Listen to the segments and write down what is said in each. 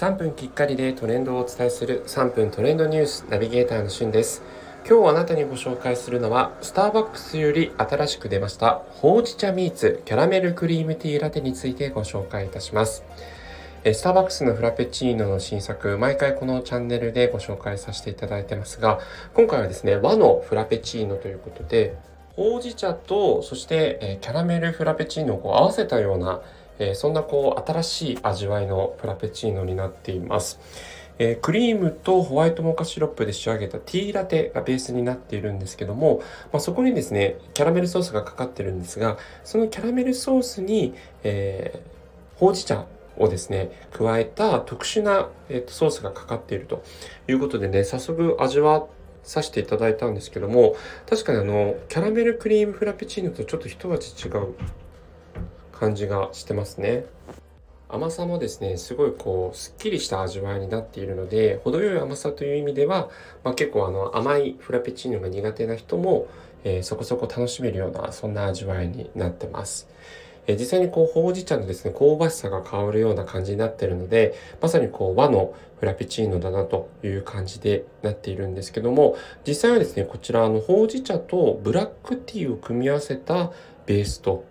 3分きっかりでトレンドをお伝えする3分トレンドニュースナビゲーターのしゅんです。今日あなたにご紹介するのはスターバックスより新しく出ましたほうじ茶ミーツキャラメルクリームティーラテについてご紹介いたします。スターバックスのフラペチーノの新作、毎回このチャンネルでご紹介させていただいてますが、今回はですね、和のフラペチーノということで、ほうじ茶と、そして、えキャラメルフラペチーノをこう合わせたような、えそんなこう新しい味わいのフラペチーノになっています。えクリームとホワイトモカシロップで仕上げたティーラテがベースになっているんですけども、まあ、そこにですね、キャラメルソースがかかってるんですが、そのキャラメルソースに、えー、ほうじ茶をですね、加えた特殊な、えー、とソースがかかっているということでね、早速味わさせていただいたんですけども、確かにあの、キャラメルクリームフラペチーノとちょっと一味違う感じがしてますね。甘さもですね、すごいこう、すっきりした味わいになっているので、程よい甘さという意味では、まあ、結構あの、甘いフラペチーノが苦手な人も、えー、そこそこ楽しめるような、そんな味わいになってます。えー、実際にこう、ほうじ茶のですね、香ばしさが香るような感じになってるので、まさにこう、和のフラペチーノだなという感じでなっているんですけども、実際はですね、こちら、あの、ほうじ茶とブラックティーを組み合わせたベースと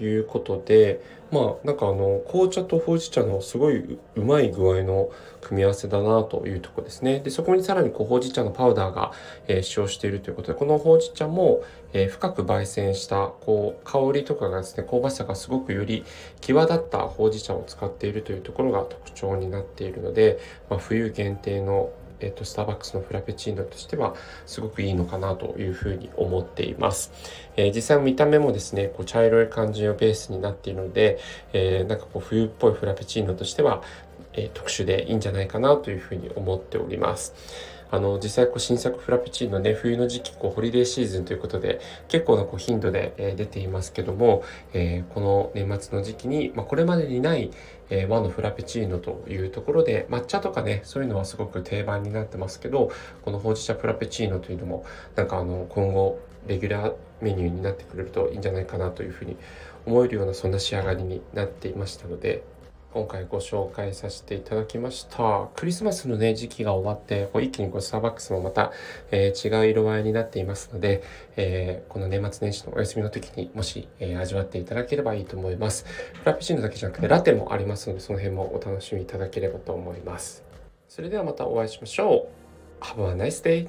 いうことでまあなんかあの紅茶とほうじ茶のすごいうまい具合の組み合わせだなというとこですね。でそこにさらにこうほうじ茶のパウダーが、えー、使用しているということでこのほうじ茶も、えー、深く焙煎したこう香りとかがですね香ばしさがすごくより際立ったほうじ茶を使っているというところが特徴になっているので、まあ、冬限定のえっと、スターバックスのフラペチーノとしてはすごくいいのかなというふうに思っています。えー、実際見た目もですね、こう茶色い感じのベースになっているので、えー、なんかこう冬っぽいフラペチーノとしては、えー、特殊でいいんじゃないかなというふうに思っております。あの、実際こう新作フラペチーノね、冬の時期、こうホリデーシーズンということで、結構なこう頻度で、え、出ていますけども、えー、この年末の時期に、まあ、これまでにない、えー、和のフラペチーノというところで、抹茶とかね、そういうのはすごく定番になってますけど、このほうじ茶フラペチーノというのも、なんかあの、今後、レギュラーメニューになってくれるといいんじゃないかなというふうに思えるようなそんな仕上がりになっていましたので、今回ご紹介させていただきました。クリスマスのね、時期が終わって、こう一気にこうスターバックスもまた、えー、違う色合いになっていますので、えー、この年末年始のお休みの時にもし、えー、味わっていただければいいと思います。フラペチーノだけじゃなくてラテもありますので、その辺もお楽しみいただければと思います。それではまたお会いしましょう。Have a nice day!